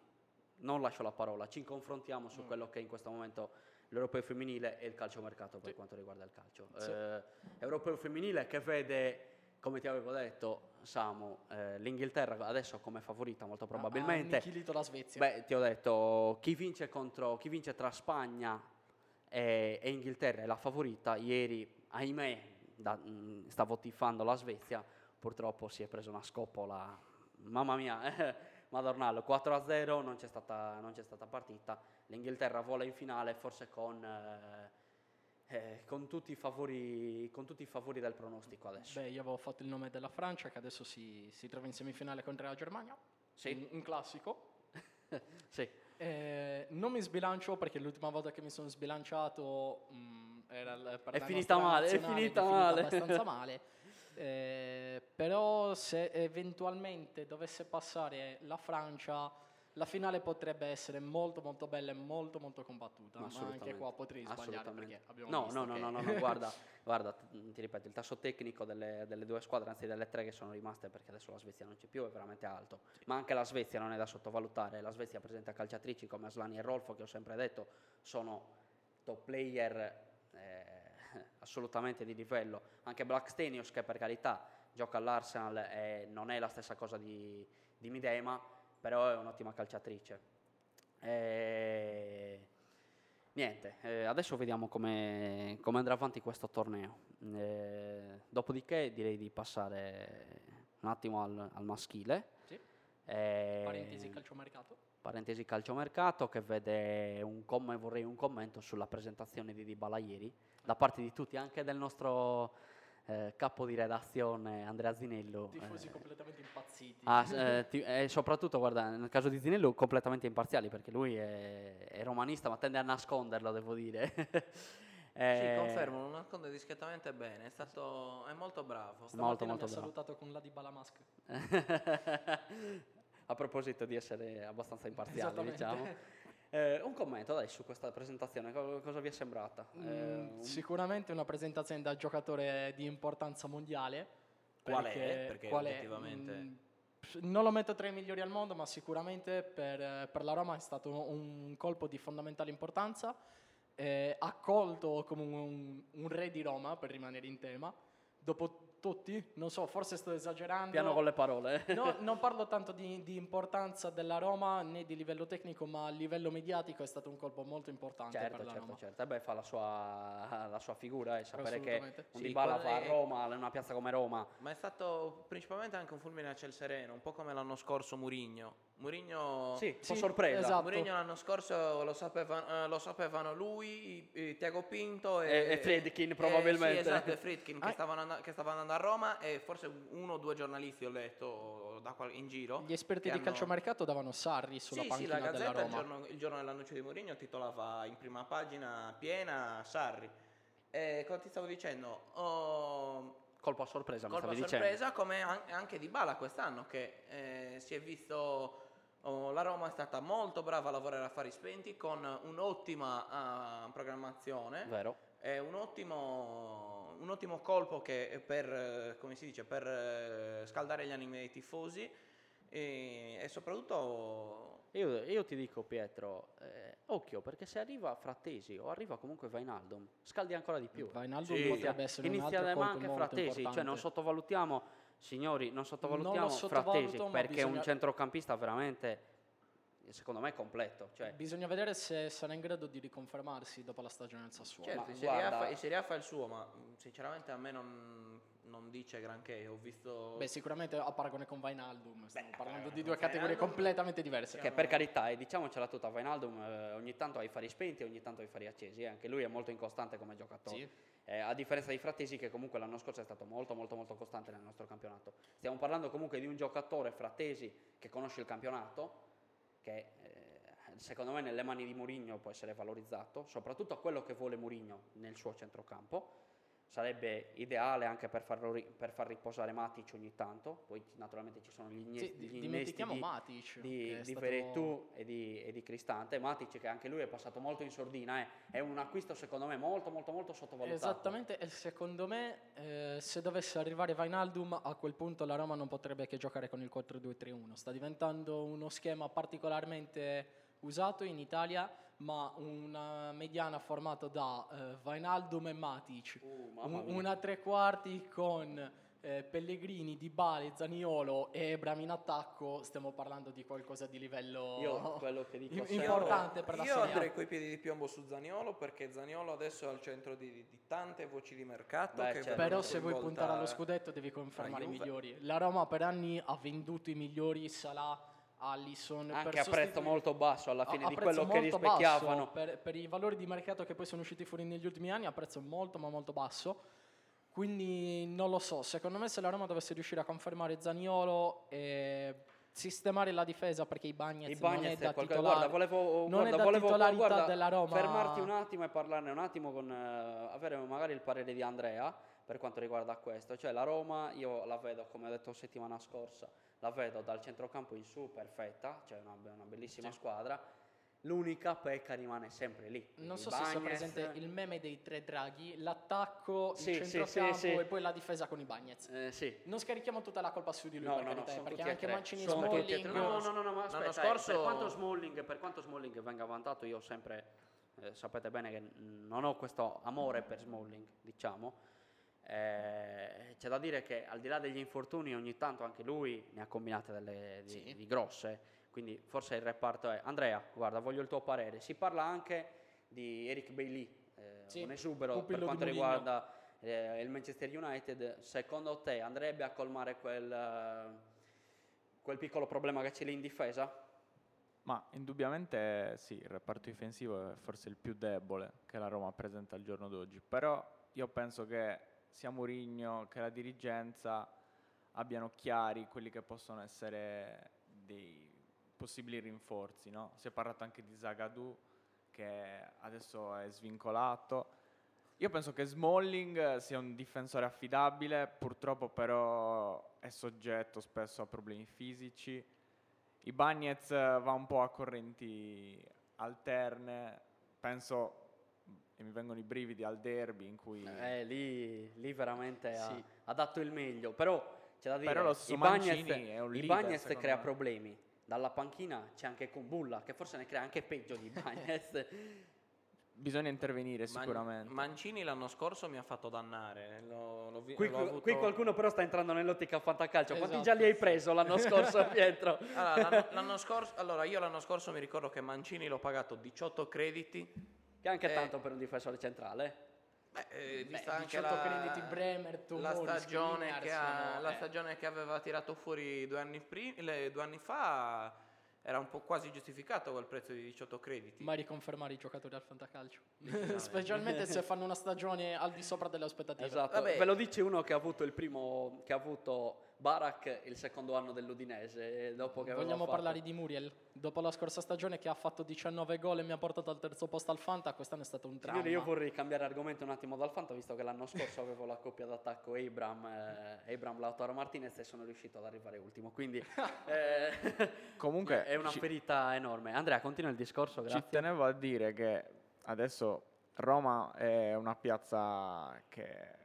non lascio la parola, ci confrontiamo su quello che in questo momento l'europeo femminile e il calciomercato per quanto riguarda il calcio. Sì. Eh, europeo femminile che vede, come ti avevo detto, Samu, eh, l'Inghilterra adesso come favorita molto probabilmente. Ha annichilito la Svezia. Beh, ti ho detto, chi vince, contro, chi vince tra Spagna e, e Inghilterra è la favorita. Ieri, ahimè, da- mh, stavo tifando la Svezia, purtroppo si è preso una scoppola, mamma mia, eh, Madornallo, 4-0, non c'è, stata, non c'è stata partita. L'Inghilterra vola in finale, forse con, eh, eh, con, tutti i favori, con tutti i favori del pronostico adesso. Beh, io avevo fatto il nome della Francia che adesso si, si trova in semifinale contro la Germania. Sì. Un, classico. sì. Eh, non mi sbilancio perché l'ultima volta che mi sono sbilanciato mh, era l- per È finita male, è finita male. abbastanza male. Eh, però se eventualmente dovesse passare la Francia, la finale potrebbe essere molto molto bella e molto molto combattuta. Ma anche qua potrei sbagliare perché abbiamo no, visto no, no, no, no, no, guarda, guarda, t- ti ripeto, il tasso tecnico delle, delle due squadre, anzi delle tre che sono rimaste, perché adesso la Svezia non c'è più, è veramente alto. Ma anche la Svezia non è da sottovalutare. La Svezia presenta calciatrici come Aslani e Rolfo, che ho sempre detto, sono top player eh, assolutamente di livello. Anche Blackstenius, che per carità gioca all'Arsenal e non è la stessa cosa di, di Midema, però è un'ottima calciatrice. E... Niente, eh, adesso vediamo come, come andrà avanti questo torneo. Eh, dopodiché direi di passare un attimo al, al maschile. Sì. Eh, Parentesi calciomercato. parentesi calciomercato che vede un com- vorrei un commento sulla presentazione di Dybala ieri da parte di tutti, anche del nostro eh, capo di redazione Andrea Zinello. Tifosi eh, completamente impazziti. Ah, eh, ti- e soprattutto, guarda, nel caso di Zinello completamente imparziali perché lui è, è romanista ma tende a nasconderlo, devo dire. Sì, Eh, confermo, lo nasconde discretamente bene, è, stato, è molto bravo. Stamattina molto, mi molto ha bravo. salutato con la di Balamask. a proposito di essere abbastanza imparziali, Esattamente. diciamo. Eh, un commento dai su questa presentazione, co- cosa vi è sembrata? Mm, Eh, un- Sicuramente una presentazione da giocatore di importanza mondiale. Qual è? Perché qual è? obiettivamente- Mm, non lo metto tra i migliori al mondo, ma sicuramente per, per la Roma è stato un colpo di fondamentale importanza. Eh, accolto come un, un re di Roma, per rimanere in tema. Dopo tutti, non so, forse sto esagerando. Piano con le parole. No, non parlo tanto di, di importanza della Roma né di livello tecnico, ma a livello mediatico è stato un colpo molto importante certo, per la certo, Roma. certo. E beh, fa la sua, la sua figura e sapere che un Sì, Dybala va a Roma, in una piazza come Roma, Ma è stato principalmente anche un fulmine a ciel sereno, un po' come l'anno scorso Murigno. Murigno sì, Sì, sorpresa. esatto. Mourinho l'anno scorso lo, sapeva- eh, lo sapevano lui, Tiago Pinto E- e, e Friedkin, eh, probabilmente. sì, esatto, e Friedkin che, Ah. stavano and- che stava andando a Roma e forse uno o due giornalisti ho letto da qual- in giro. Gli esperti che di hanno- calciomercato davano Sarri sulla Sì, sì, panchina la della Gazzetta il giorno, il giorno dell'annuncio di Mourinho titolava in prima pagina piena Sarri. E cosa ti stavo dicendo? Oh, Colpo a sorpresa, stavi a dicendo. sorpresa come an- anche di Bala quest'anno che eh, si è visto oh, la Roma è stata molto brava a lavorare a fari spenti con un'ottima ah, programmazione Vero. e un ottimo, un ottimo colpo che per, come si dice, per eh, scaldare gli animi dei tifosi e, e soprattutto Io, io ti dico Pietro, eh, occhio perché se arriva Frattesi o arriva comunque Vainaldum, scaldi ancora di più. Wijnaldum Sì. potrebbe essere un Inizia altro ma colpo anche molto Frattesi, cioè non sottovalutiamo, signori, non sottovalutiamo Non Frattesi perché è un bisogna- centrocampista veramente, secondo me, completo. Cioè, Bisogna vedere se sarà in grado di riconfermarsi dopo la stagione del Sassuolo. certo, ma in Serie, fa, in Serie A fa il suo ma sinceramente a me non, non dice granché ho visto Beh, sicuramente a paragone con Wijnaldum, stiamo Beh, parlando paragone di due categorie Wijnaldum, completamente diverse. che per carità, e diciamocela tutta, Vainaldum eh, ogni tanto ha i fari spenti e ogni tanto ha i fari accesi, eh, anche lui è molto incostante come giocatore. Sì. Eh, a differenza di Frattesi che comunque l'anno scorso è stato molto molto molto costante nel nostro campionato. Stiamo parlando comunque di un giocatore Frattesi che conosce il campionato, che eh, secondo me nelle mani di Mourinho può essere valorizzato, soprattutto a quello che vuole Mourinho nel suo centrocampo. Sarebbe ideale anche per, farlo per far riposare Matic ogni tanto, poi naturalmente ci sono gli, igne- Sì, gli di- innesti di, Matic. di, di Veretù e di, e di Cristante. Matic che anche lui è passato molto in sordina, eh, è un acquisto secondo me molto molto molto sottovalutato. Esattamente, e secondo me eh, se dovesse arrivare Wijnaldum a quel punto la Roma non potrebbe che giocare con il 4-2-3-1. Sta diventando uno schema particolarmente usato in Italia, ma una mediana formata da eh, Wijnaldum e Matic. Mamma Un- una tre quarti con eh, Pellegrini, Dybala, Zaniolo e Ebram in attacco, stiamo parlando di qualcosa di livello Io quello che dico importante per la io Serie A. andrei coi piedi di piombo su Zaniolo perché Zaniolo adesso è al centro di, di tante voci di mercato Beh, che certo. Però se vuoi puntare allo scudetto devi confermare i migliori. La Roma per anni ha venduto i migliori Salah, Alisson anche a prezzo molto basso alla fine a di quello che rispecchiavano. per, per i valori di mercato che poi sono usciti fuori negli ultimi anni a prezzo molto ma molto basso. Quindi non lo so, secondo me se la Roma dovesse riuscire a confermare Zaniolo e sistemare la difesa perché i Bagnets, I non è Bagnets da è qualche- titolare. guarda, volevo, non è guarda, da volevo titolarità guarda, della Roma. fermarti un attimo e parlarne un attimo con eh, avere magari il parere di Andrea per quanto riguarda questo. Cioè la Roma io la vedo, come ho detto settimana scorsa, la vedo dal centrocampo in su perfetta, cioè una, una bellissima squadra. L'unica pecca rimane sempre lì. Non I so se sia presente il meme dei tre draghi, l'attacco, Sì, il sì, centrocampo sì, sì. e poi la difesa con i Bagnets. eh, sì. Non scarichiamo tutta la colpa su di lui No, per no, no, carità, sono perché tutti anche tre. Mancini e Sono tutti Smalling tre. No, no, no, no, no, ma L'anno aspetta, eh, scorso- per, quanto Smalling, per quanto Smalling venga vantato, io sempre, eh, sapete bene che non ho questo amore per Smalling, diciamo. Eh, c'è da dire che al di là degli infortuni ogni tanto anche lui ne ha combinate delle di, Sì. di grosse, quindi forse il reparto è... Andrea, guarda, voglio il tuo parere. Si parla anche di Eric Bailey, eh, Sì, un esubero per quanto riguarda eh, il Manchester United. Secondo te andrebbe a colmare quel... eh, quel piccolo problema che c'è lì in difesa? Ma indubbiamente sì, il reparto difensivo è forse il più debole che la Roma presenta al giorno d'oggi, però io penso che sia Mourinho che la dirigenza abbiano chiari quelli che possono essere dei possibili rinforzi, no? Si è parlato anche di Zagadou che adesso è svincolato. Io penso che Smalling sia un difensore affidabile, purtroppo però è soggetto spesso a problemi fisici. I Bagnets va un po' a correnti alterne, penso e mi vengono i brividi al derby in cui Eh, lì, lì veramente ha, Sì. ha dato il meglio. Però c'è da dire, Però lo stesso Ibañez, Mancini è un leader, Ibañez secondo crea me. problemi. Dalla panchina c'è anche Kumbulla, che forse ne crea anche peggio di Ibañez. bisogna intervenire sicuramente. Mancini l'anno scorso mi ha fatto dannare. l'ho- l'ho vi- qui, l'ho avuto- qui qualcuno però sta entrando nell'ottica fantacalcio. Quanti Esatto. gialli hai preso l'anno scorso, Pietro? Allora, l'anno, l'anno scorso, allora, io l'anno scorso mi ricordo che Mancini l'ho pagato 18 crediti. Che anche Eh. tanto per un difensore centrale. Beh, eh, Beh, vista anche 18 la, crediti Bremer, la Tomori, stagione, Skriniar, che ha- sono- la eh. stagione che aveva tirato fuori due anni, pri- le- due anni fa era un po' quasi giustificato quel prezzo di 18 crediti. Mai riconfermare i giocatori al fantacalcio. Specialmente se fanno una stagione al di sopra delle aspettative. Esatto. Vabbè. Ve lo dice uno che ha avuto il primo, che ha avuto Barak il secondo anno dell'Udinese. Dopo che Vogliamo fatto- parlare di Muriel? Dopo la scorsa stagione che ha fatto 19 gol e mi ha portato al terzo posto al Fanta, quest'anno è stato un dramma. Signori, io vorrei cambiare argomento un attimo dal Fanta, visto che l'anno scorso avevo la coppia d'attacco Abram, eh, Abram Lautaro Martinez e sono riuscito ad arrivare ultimo. Quindi eh, Comunque è una ci- ferita enorme. Andrea, continua il discorso, Ci grazie. tenevo a dire che adesso Roma è una piazza che,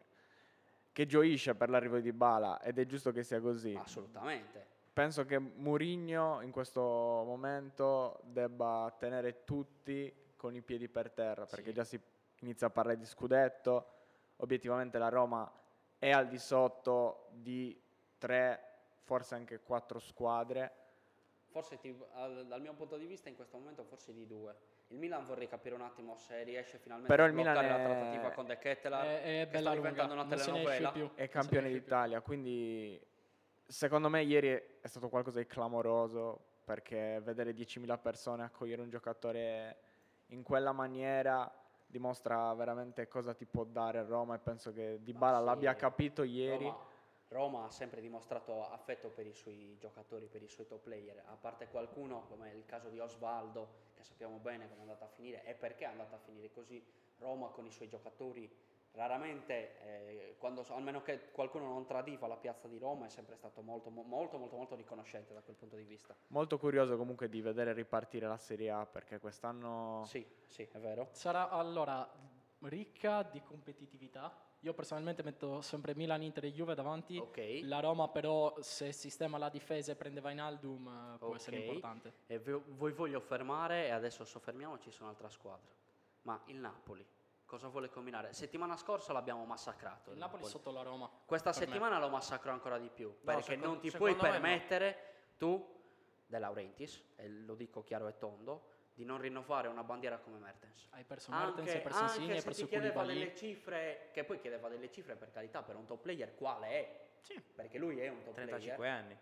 che gioisce per l'arrivo di Bala ed è giusto che sia così. Assolutamente. Penso che Mourinho in questo momento debba tenere tutti con i piedi per terra perché Sì. già si inizia a parlare di scudetto. Obiettivamente la Roma è al di sotto di tre, forse anche quattro squadre. Forse ti- al- dal mio punto di vista in questo momento forse di due. Il Milan vorrei capire un attimo se riesce finalmente Però a il Milan sbloccare la è- trattativa con De Ketelaar, È, è che sta lunga, diventando una ne esce telenovela. è campione d'Italia, quindi secondo me ieri è stato qualcosa di clamoroso perché vedere 10.000 persone accogliere un giocatore in quella maniera dimostra veramente cosa ti può dare Roma e penso che Dybala sì, l'abbia capito ieri. Roma, Roma ha sempre dimostrato affetto per i suoi giocatori, per i suoi top player, a parte qualcuno come il caso di Osvaldo, che sappiamo bene come è andata a finire e perché è andata a finire così. Roma con i suoi giocatori raramente, eh, quando, almeno che qualcuno non tradiva la piazza di Roma, è sempre stato molto, mo- molto, molto, molto riconoscente da quel punto di vista. Molto curioso comunque di vedere ripartire la Serie A perché quest'anno Sì, sì, è vero. Sarà allora ricca di competitività. Io personalmente metto sempre Milan, Inter e Juve davanti. Ok. La Roma però se sistema la difesa e prende Vainaldum eh, può essere Ok. importante. E vo- voi voglio fermare e adesso soffermiamoci su un'altra squadra. Ma il Napoli cosa vuole combinare? Settimana scorsa l'abbiamo massacrato. Il Napoli sotto la Roma. Questa per me. settimana lo massacro ancora di più. perché secondo- non ti puoi me no. permettere tu, De Laurentiis, e lo dico chiaro e tondo, di non rinnovare una bandiera come Mertens. Hai perso Mertens, hai Anche, perso Insigne, hai se perso ti chiedeva delle cifre, che poi chiedeva delle cifre per carità per un top player, quale è? Sì. Perché lui è un top 35 player anni.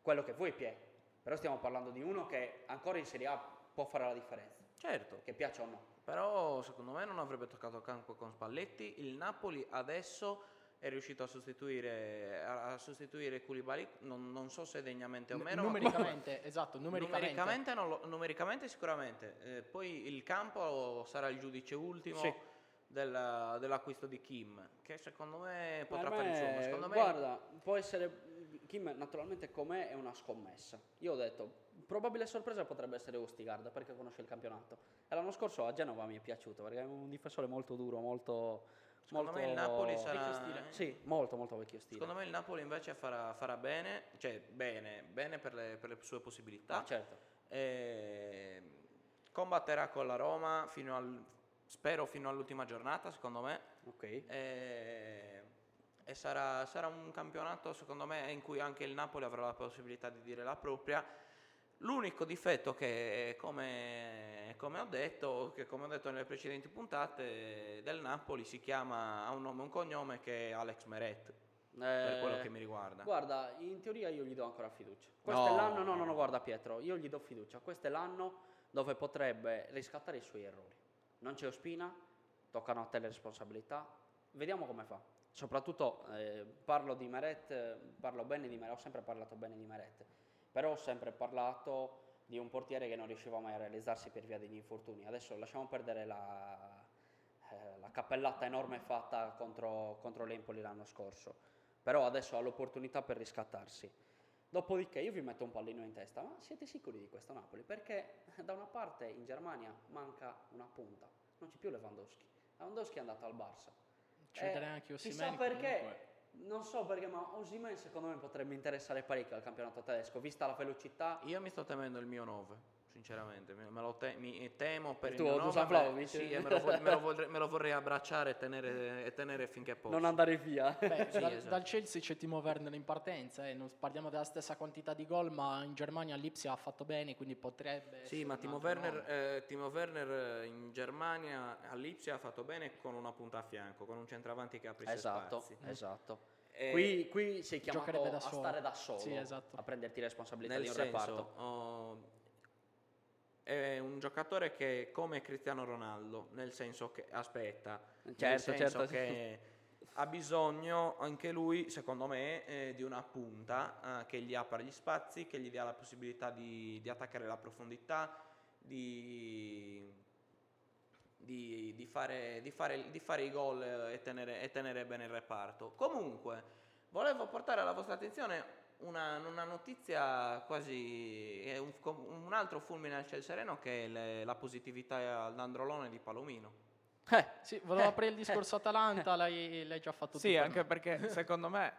quello che vuoi Pie. Però stiamo parlando di uno che ancora in Serie A può fare la differenza, Certo, che piaccia o no. però secondo me non avrebbe toccato campo con Spalletti. Il Napoli adesso è riuscito a sostituire, a, sostituire Koulibaly, non, non so se degnamente o meno. ma- numericamente, esatto, numericamente. Numericamente, lo- numericamente sicuramente. Eh, poi il campo sarà il giudice ultimo Sì. della- dell'acquisto di Kim, che secondo me potrà Per fare il suo. me, Ma secondo me guarda, può essere Kim naturalmente com'è è una scommessa. Io ho detto, probabile sorpresa potrebbe essere Ustigard perché conosce il campionato. E l'anno scorso a Genova mi è piaciuto perché è un difensore molto duro, molto Secondo molto me il Napoli sarà- Vecchio stile. Sì, molto molto vecchio stile. secondo me il Napoli invece farà, farà bene, cioè bene, bene per le, per le sue possibilità. Ah, certo. E combatterà con la Roma fino al spero fino all'ultima giornata, secondo me. Ok. E, e sarà, sarà un campionato, secondo me, in cui anche il Napoli avrà la possibilità di dire la propria. L'unico difetto che, come, come ho detto, che come ho detto nelle precedenti puntate, del Napoli si chiama, ha un nome e un cognome che è Alex Meret, per Eh, quello che mi riguarda. Guarda, in teoria io gli do ancora fiducia. Questo No. è l'anno, no, no, no, guarda Pietro, io gli do fiducia. Questo è l'anno dove potrebbe riscattare i suoi errori. Non c'è Ospina, toccano a te le responsabilità. Vediamo come fa. Soprattutto eh, parlo di Meret, eh, parlo bene di Meret, ho sempre parlato bene di Meret, però ho sempre parlato di un portiere che non riusciva mai a realizzarsi per via degli infortuni. Adesso lasciamo perdere la, eh, la cappellata enorme fatta contro, contro l'Empoli l'anno scorso però adesso ha l'opportunità per riscattarsi. Dopodiché io vi metto un pallino in testa, ma siete sicuri di questo Napoli? Perché da una parte in Germania manca una punta, non c'è più Lewandowski. Lewandowski è andato al Barça. Ci vedrei anche Chissà Osimhen perché, comunque. Non so perché, ma Osimhen secondo me potrebbe interessare parecchio al campionato tedesco, vista la velocità. Io mi sto temendo il mio 9, sinceramente, me me lo te- mi temo per Il il, mio Dusan 9, me- Vlahovic? Sì, e me lo, vo- me lo vorrei, me lo vorrei abbracciare e tenere, e tenere finché posso. Non andare via. Beh, Sì, dal, esatto. dal Chelsea c'è Timo Werner in partenza, e non parliamo della stessa quantità di gol, ma in Germania Lipsia ha fatto bene, quindi potrebbe... Sì, ma un Timo Werner, nome. eh, Timo Werner eh, in Germania all'Ipsia ha fatto bene con una punta a fianco, con un centravanti che apre esatto, spazi. esatto. E Qui, qui sei chiamato da a solo. stare da solo, Sì, esatto. a prenderti responsabilità nel di un senso, reparto. oh, è un giocatore che è come Cristiano Ronaldo, nel senso che aspetta, nel Certo, senso certo. che ha bisogno anche lui, secondo me, eh, di una punta eh, che gli apra gli spazi, che gli dia la possibilità di, di attaccare la profondità, di, di- di fare, di fare- di fare i gol e tenere, e tenere bene il reparto. Comunque, volevo portare alla vostra attenzione una, una notizia quasi, un, un altro fulmine al ciel sereno che è le- la positività all'androlone di Palomino. Eh, Sì, volevo Eh, aprire il discorso Atalanta, l'hai, l'hai già fatto tu Sì, anche me. perché secondo me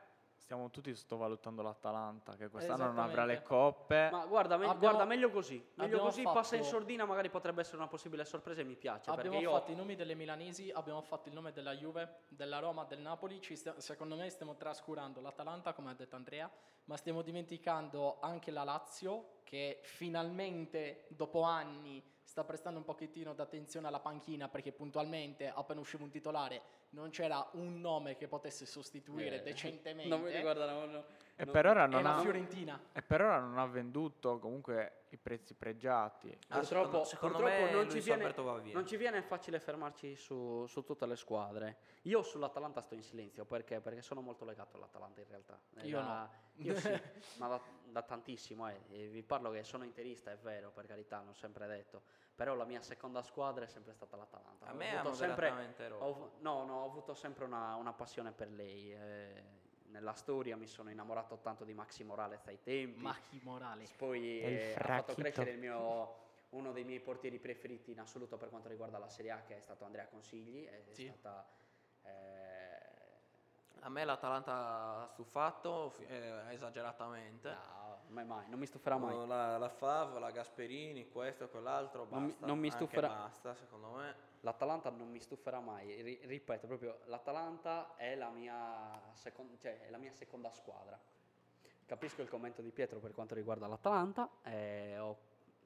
stiamo tutti sottovalutando l'Atalanta, che quest'anno non avrà le coppe. Ma guarda, me- Abbiamo- guarda, meglio così. Meglio così passa in fatto- sordina, magari potrebbe essere una possibile sorpresa e mi piace. Abbiamo perché io fatto i nomi delle milanesi, abbiamo fatto il nome della Juve, della Roma, del Napoli. Ci sta- secondo me stiamo trascurando l'Atalanta, come ha detto Andrea, ma stiamo dimenticando anche la Lazio, che finalmente, dopo anni, sta prestando un pochettino d'attenzione alla panchina perché puntualmente, appena usciva un titolare, non c'era un nome che potesse sostituire Eh, decentemente. Non mi ricorda, no, no, E per ora non la ha, Fiorentina. e per ora non ha venduto comunque i prezzi pregiati. Ah, Purtroppo, secondo- secondo purtroppo me non, ci viene, non ci viene facile fermarci su, su tutte le squadre. Io sull'Atalanta sto in silenzio perché, perché sono molto legato all'Atalanta in realtà. È Io da- no. Io sì, ma da, da tantissimo. eh. Vi parlo che sono interista, è vero, per carità, l'ho sempre detto. Però la mia seconda squadra è sempre stata l'Atalanta. A Ho me avuto ha sempre, ho no, no, ho avuto sempre una, una passione per lei. eh. nella storia mi sono innamorato tanto di Maxi Morales ai tempi. Machi Morale. Poi E eh, ha fatto crescere il mio, uno dei miei portieri preferiti in assoluto per quanto riguarda la Serie A, che è stato Andrea Consigli. È Sì. stata, eh, A me l'Atalanta ha stufato eh, esageratamente. no, mai, mai, non mi stuferà mai. La, la Fav, la Gasperini, questo quell'altro, basta. Non mi- non mi Anche stuferà- basta, secondo me. L'Atalanta non mi stuferà mai, ri- ripeto, proprio l'Atalanta è la mia, secon- cioè, è la mia seconda squadra. Capisco il commento di Pietro per quanto riguarda l'Atalanta, eh, ho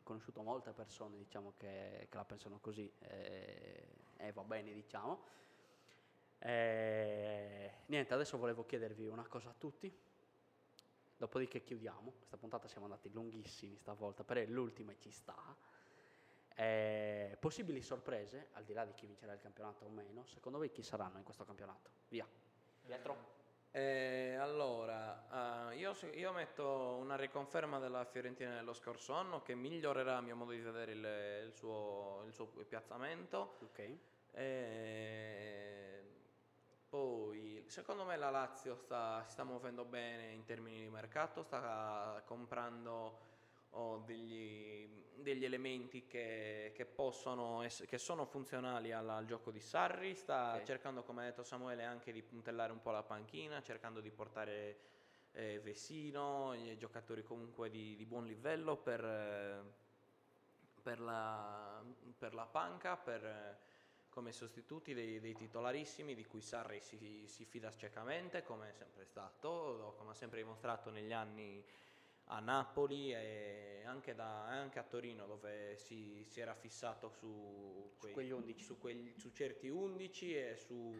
conosciuto molte persone diciamo, che, che la pensano così eh, e va bene diciamo. Eh, niente, adesso volevo chiedervi una cosa a tutti, dopodiché chiudiamo, questa puntata siamo andati lunghissimi stavolta, però è l'ultima e ci sta. Eh, possibili sorprese, al di là di chi vincerà il campionato o meno, secondo voi chi saranno in questo campionato? Via. Pietro? Eh, allora, eh, io, io metto una riconferma della Fiorentina dello scorso anno che migliorerà a mio modo di vedere il, il suo, il suo piazzamento. Ok. Eh, poi, secondo me la Lazio sta, si sta muovendo bene in termini di mercato, sta comprando oh, degli, degli elementi che, che possono ess- che sono funzionali alla- al gioco di Sarri, sta Ok. cercando, come ha detto Samuele, anche di puntellare un po' la panchina, cercando di portare eh, Vesino, giocatori comunque di, di buon livello per, per, la, per la panca, per, come sostituti dei, dei titolarissimi di cui Sarri si, si fida ciecamente, come è sempre stato, come ha sempre dimostrato negli anni a Napoli e anche, da- anche a Torino dove si, si era fissato su, quei- quegli 11. su quegli- su certi 11 e su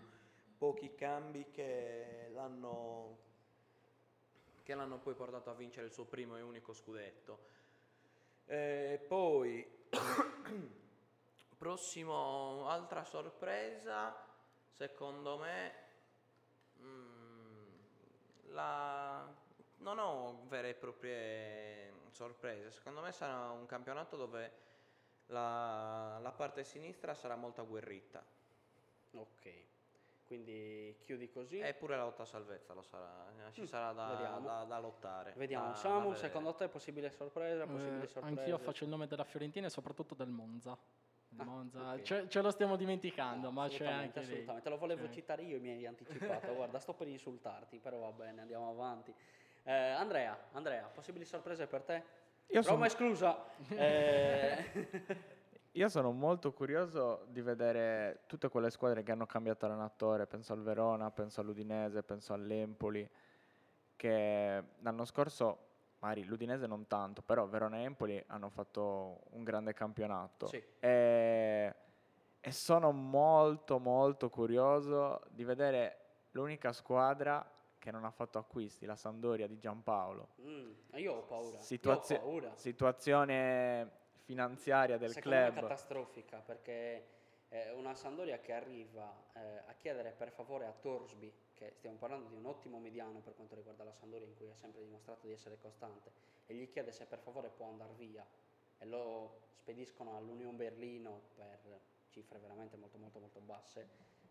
pochi cambi che l'hanno, che l'hanno poi portato a vincere il suo primo e unico scudetto. Eh, poi, prossimo, altra sorpresa, secondo me, mm, la, non ho vere e proprie sorprese, secondo me sarà un campionato dove la, la parte sinistra sarà molto agguerrita. Ok. quindi chiudi così. Eppure la lotta a salvezza lo sarà, eh, ci Mm, sarà da, da- da lottare. Vediamo, da- Samu, secondo te possibile sorpresa? Possibili Eh, sorprese? anch'io faccio il nome della Fiorentina e soprattutto del Monza. Ah, Monza, ok. ce, ce lo stiamo dimenticando, No, ma c'è assolutamente, anche assolutamente. Lo volevo C'è- citare io e mi hai anticipato. Guarda, sto per insultarti, però va bene, andiamo avanti. Eh, Andrea, Andrea, possibili sorprese per te? Io Roma sono, esclusa. Eh, io sono molto curioso di vedere tutte quelle squadre che hanno cambiato allenatore, penso al Verona, penso all'Udinese, penso all'Empoli, che l'anno scorso, magari l'Udinese non tanto, però Verona e Empoli hanno fatto un grande campionato. Sì. E, e sono molto molto curioso di vedere l'unica squadra che non ha fatto acquisti, la Sampdoria di Giampaolo. mm, io ho paura. Situazio- io ho paura. Situazione finanziaria del Secondo me è club. catastrofica perché eh, una Sandoria che arriva eh, a chiedere per favore a Torsby, che stiamo parlando di un ottimo mediano per quanto riguarda la Sandoria in cui ha sempre dimostrato di essere costante, e gli chiede se per favore può andare via e lo spediscono all'Union Berlino per cifre veramente molto molto molto basse,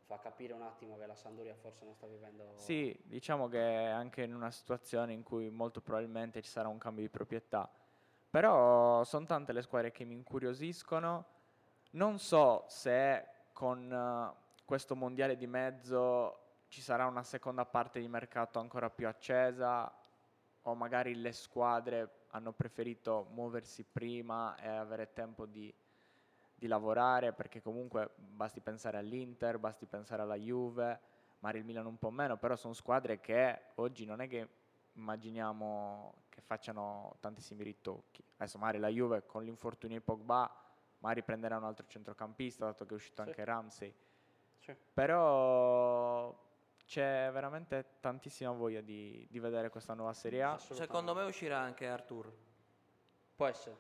fa capire un attimo che la Sandoria forse non sta vivendo... Sì, diciamo che anche in una situazione in cui molto probabilmente ci sarà un cambio di proprietà. Però sono tante le squadre che mi incuriosiscono. Non so se con eh, questo mondiale di mezzo ci sarà una seconda parte di mercato ancora più accesa o magari le squadre hanno preferito muoversi prima e avere tempo di, di lavorare perché comunque basti pensare all'Inter, basti pensare alla Juve, magari il Milan un po' meno, però sono squadre che oggi non è che immaginiamo che facciano tantissimi ritocchi. Adesso magari la Juve con l'infortunio di Pogba magari prenderà un altro centrocampista dato che è uscito Sì. anche Ramsey, Sì. però c'è veramente tantissima voglia di, di vedere questa nuova Serie A. Secondo me uscirà anche Artur. Può essere.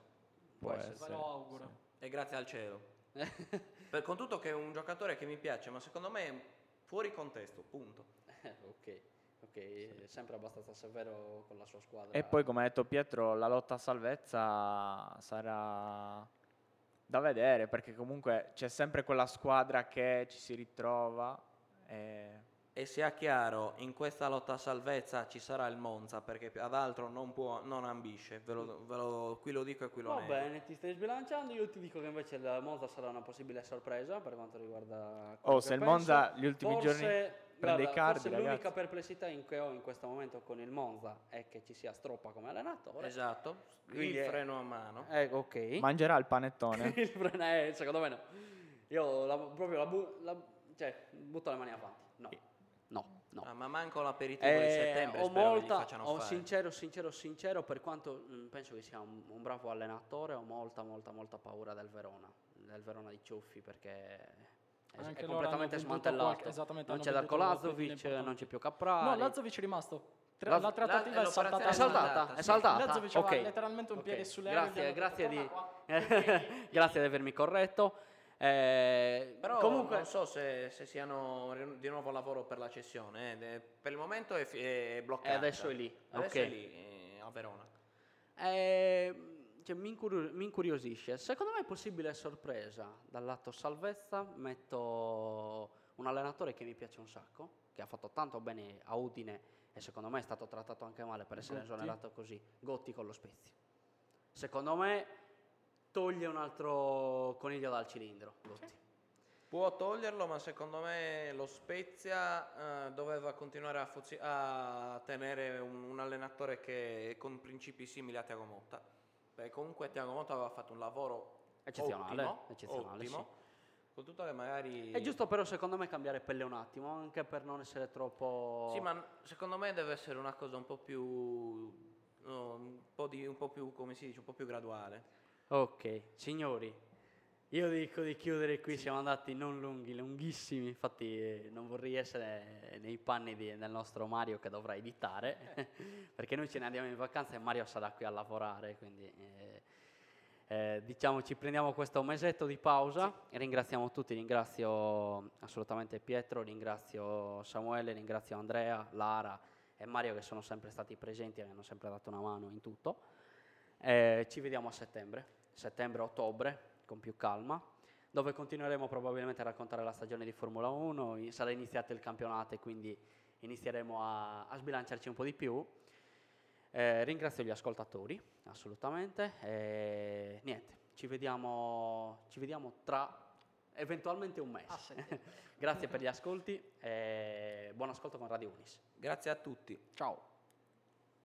Può Può essere. Ve lo auguro. E grazie al cielo. per, con tutto che è un giocatore che mi piace, ma secondo me è fuori contesto, punto. Eh, ok, ok, è sempre abbastanza severo con la sua squadra. E poi, come ha detto Pietro, la lotta a salvezza sarà da vedere perché comunque c'è sempre quella squadra che ci si ritrova. E E sia chiaro, in questa lotta a salvezza ci sarà il Monza, perché ad altro non, può, non ambisce. Ve lo, ve lo- qui lo dico e qui lo Va nego. bene, ti stai sbilanciando. Io ti dico che invece il Monza sarà una possibile sorpresa per quanto riguarda. Oh, se il penso. Monza gli ultimi Forse, giorni prende i guarda, cardi, forse l'unica ragazzi. perplessità in che ho in questo momento con il Monza è che ci sia Stroppa come allenatore. Esatto, Quindi il è- freno a mano. Eh, ok. mangerà il panettone. Il freno è- secondo me no. Io la- proprio la, bu- la- cioè, butto le mani avanti. No, no, no. Ah, ma manco l'aperitivo di Eh, settembre ho spero che gli molta, facciano ho fare. sincero, sincero, sincero, per quanto mm, penso che sia un, un bravo allenatore, ho molta, molta, molta paura del Verona, del Verona di Ciuffi, perché Anche è completamente smantellato. esattamente, non c'è Darko Lazovic, non c'è più Caprari. No, Lazovic è rimasto. Tra- la trattativa la- è saltata. è saltata, è saltata. Lazovic ok. aveva letteralmente un Ok, piede sull'aereo. Grazie, grazie di, grazie di avermi corretto. Eh, Però comunque, non so se, se siano di nuovo a lavoro per la cessione. eh, Per il momento è, è bloccata. E adesso è lì, Adesso ok. è lì, eh, a Verona. Eh, cioè, mi, incuri- mi incuriosisce. Secondo me è possibile sorpresa. Dal lato salvezza metto un allenatore che mi piace un sacco, che ha fatto tanto bene a Udine e secondo me è stato trattato anche male per essere Gotti? esonerato così. Gotti con lo Spezia. Secondo me toglie un altro coniglio dal cilindro. Gotti. Può toglierlo, ma secondo me lo Spezia eh, doveva continuare a, fuzzi- a tenere un, un allenatore che con principi simili a Tiago Motta. Beh, comunque Tiago Motta aveva fatto un lavoro Eccezionale, ottimo, eccezionale, ottimo. Con tutto che magari... È giusto però secondo me cambiare pelle un attimo, anche per non essere troppo... Sì, ma secondo me deve essere una cosa un po' più... no, un, po di, un po' più, come si dice, un po' più graduale. Ok, signori, io dico di chiudere qui, siamo andati non lunghi, lunghissimi, infatti eh, non vorrei essere nei panni di- del nostro Mario che dovrà editare, perché noi ce ne andiamo in vacanza e Mario sarà qui a lavorare, quindi eh, eh, diciamo ci prendiamo questo mesetto di pausa. E ringraziamo tutti, ringrazio assolutamente Pietro, ringrazio Samuele, ringrazio Andrea, Lara e Mario che sono sempre stati presenti e mi hanno sempre dato una mano in tutto. Eh, ci vediamo a settembre, settembre-ottobre, con più calma. dove continueremo probabilmente a raccontare la stagione di Formula 1, i- sarà iniziato il campionato e quindi inizieremo a, a sbilanciarci un po' di più. Eh, ringrazio gli ascoltatori, assolutamente. E niente, ci vediamo, ci vediamo tra eventualmente un mese. A settembre. Grazie per gli ascolti e buon ascolto con Radio Unis. Grazie a tutti. Ciao.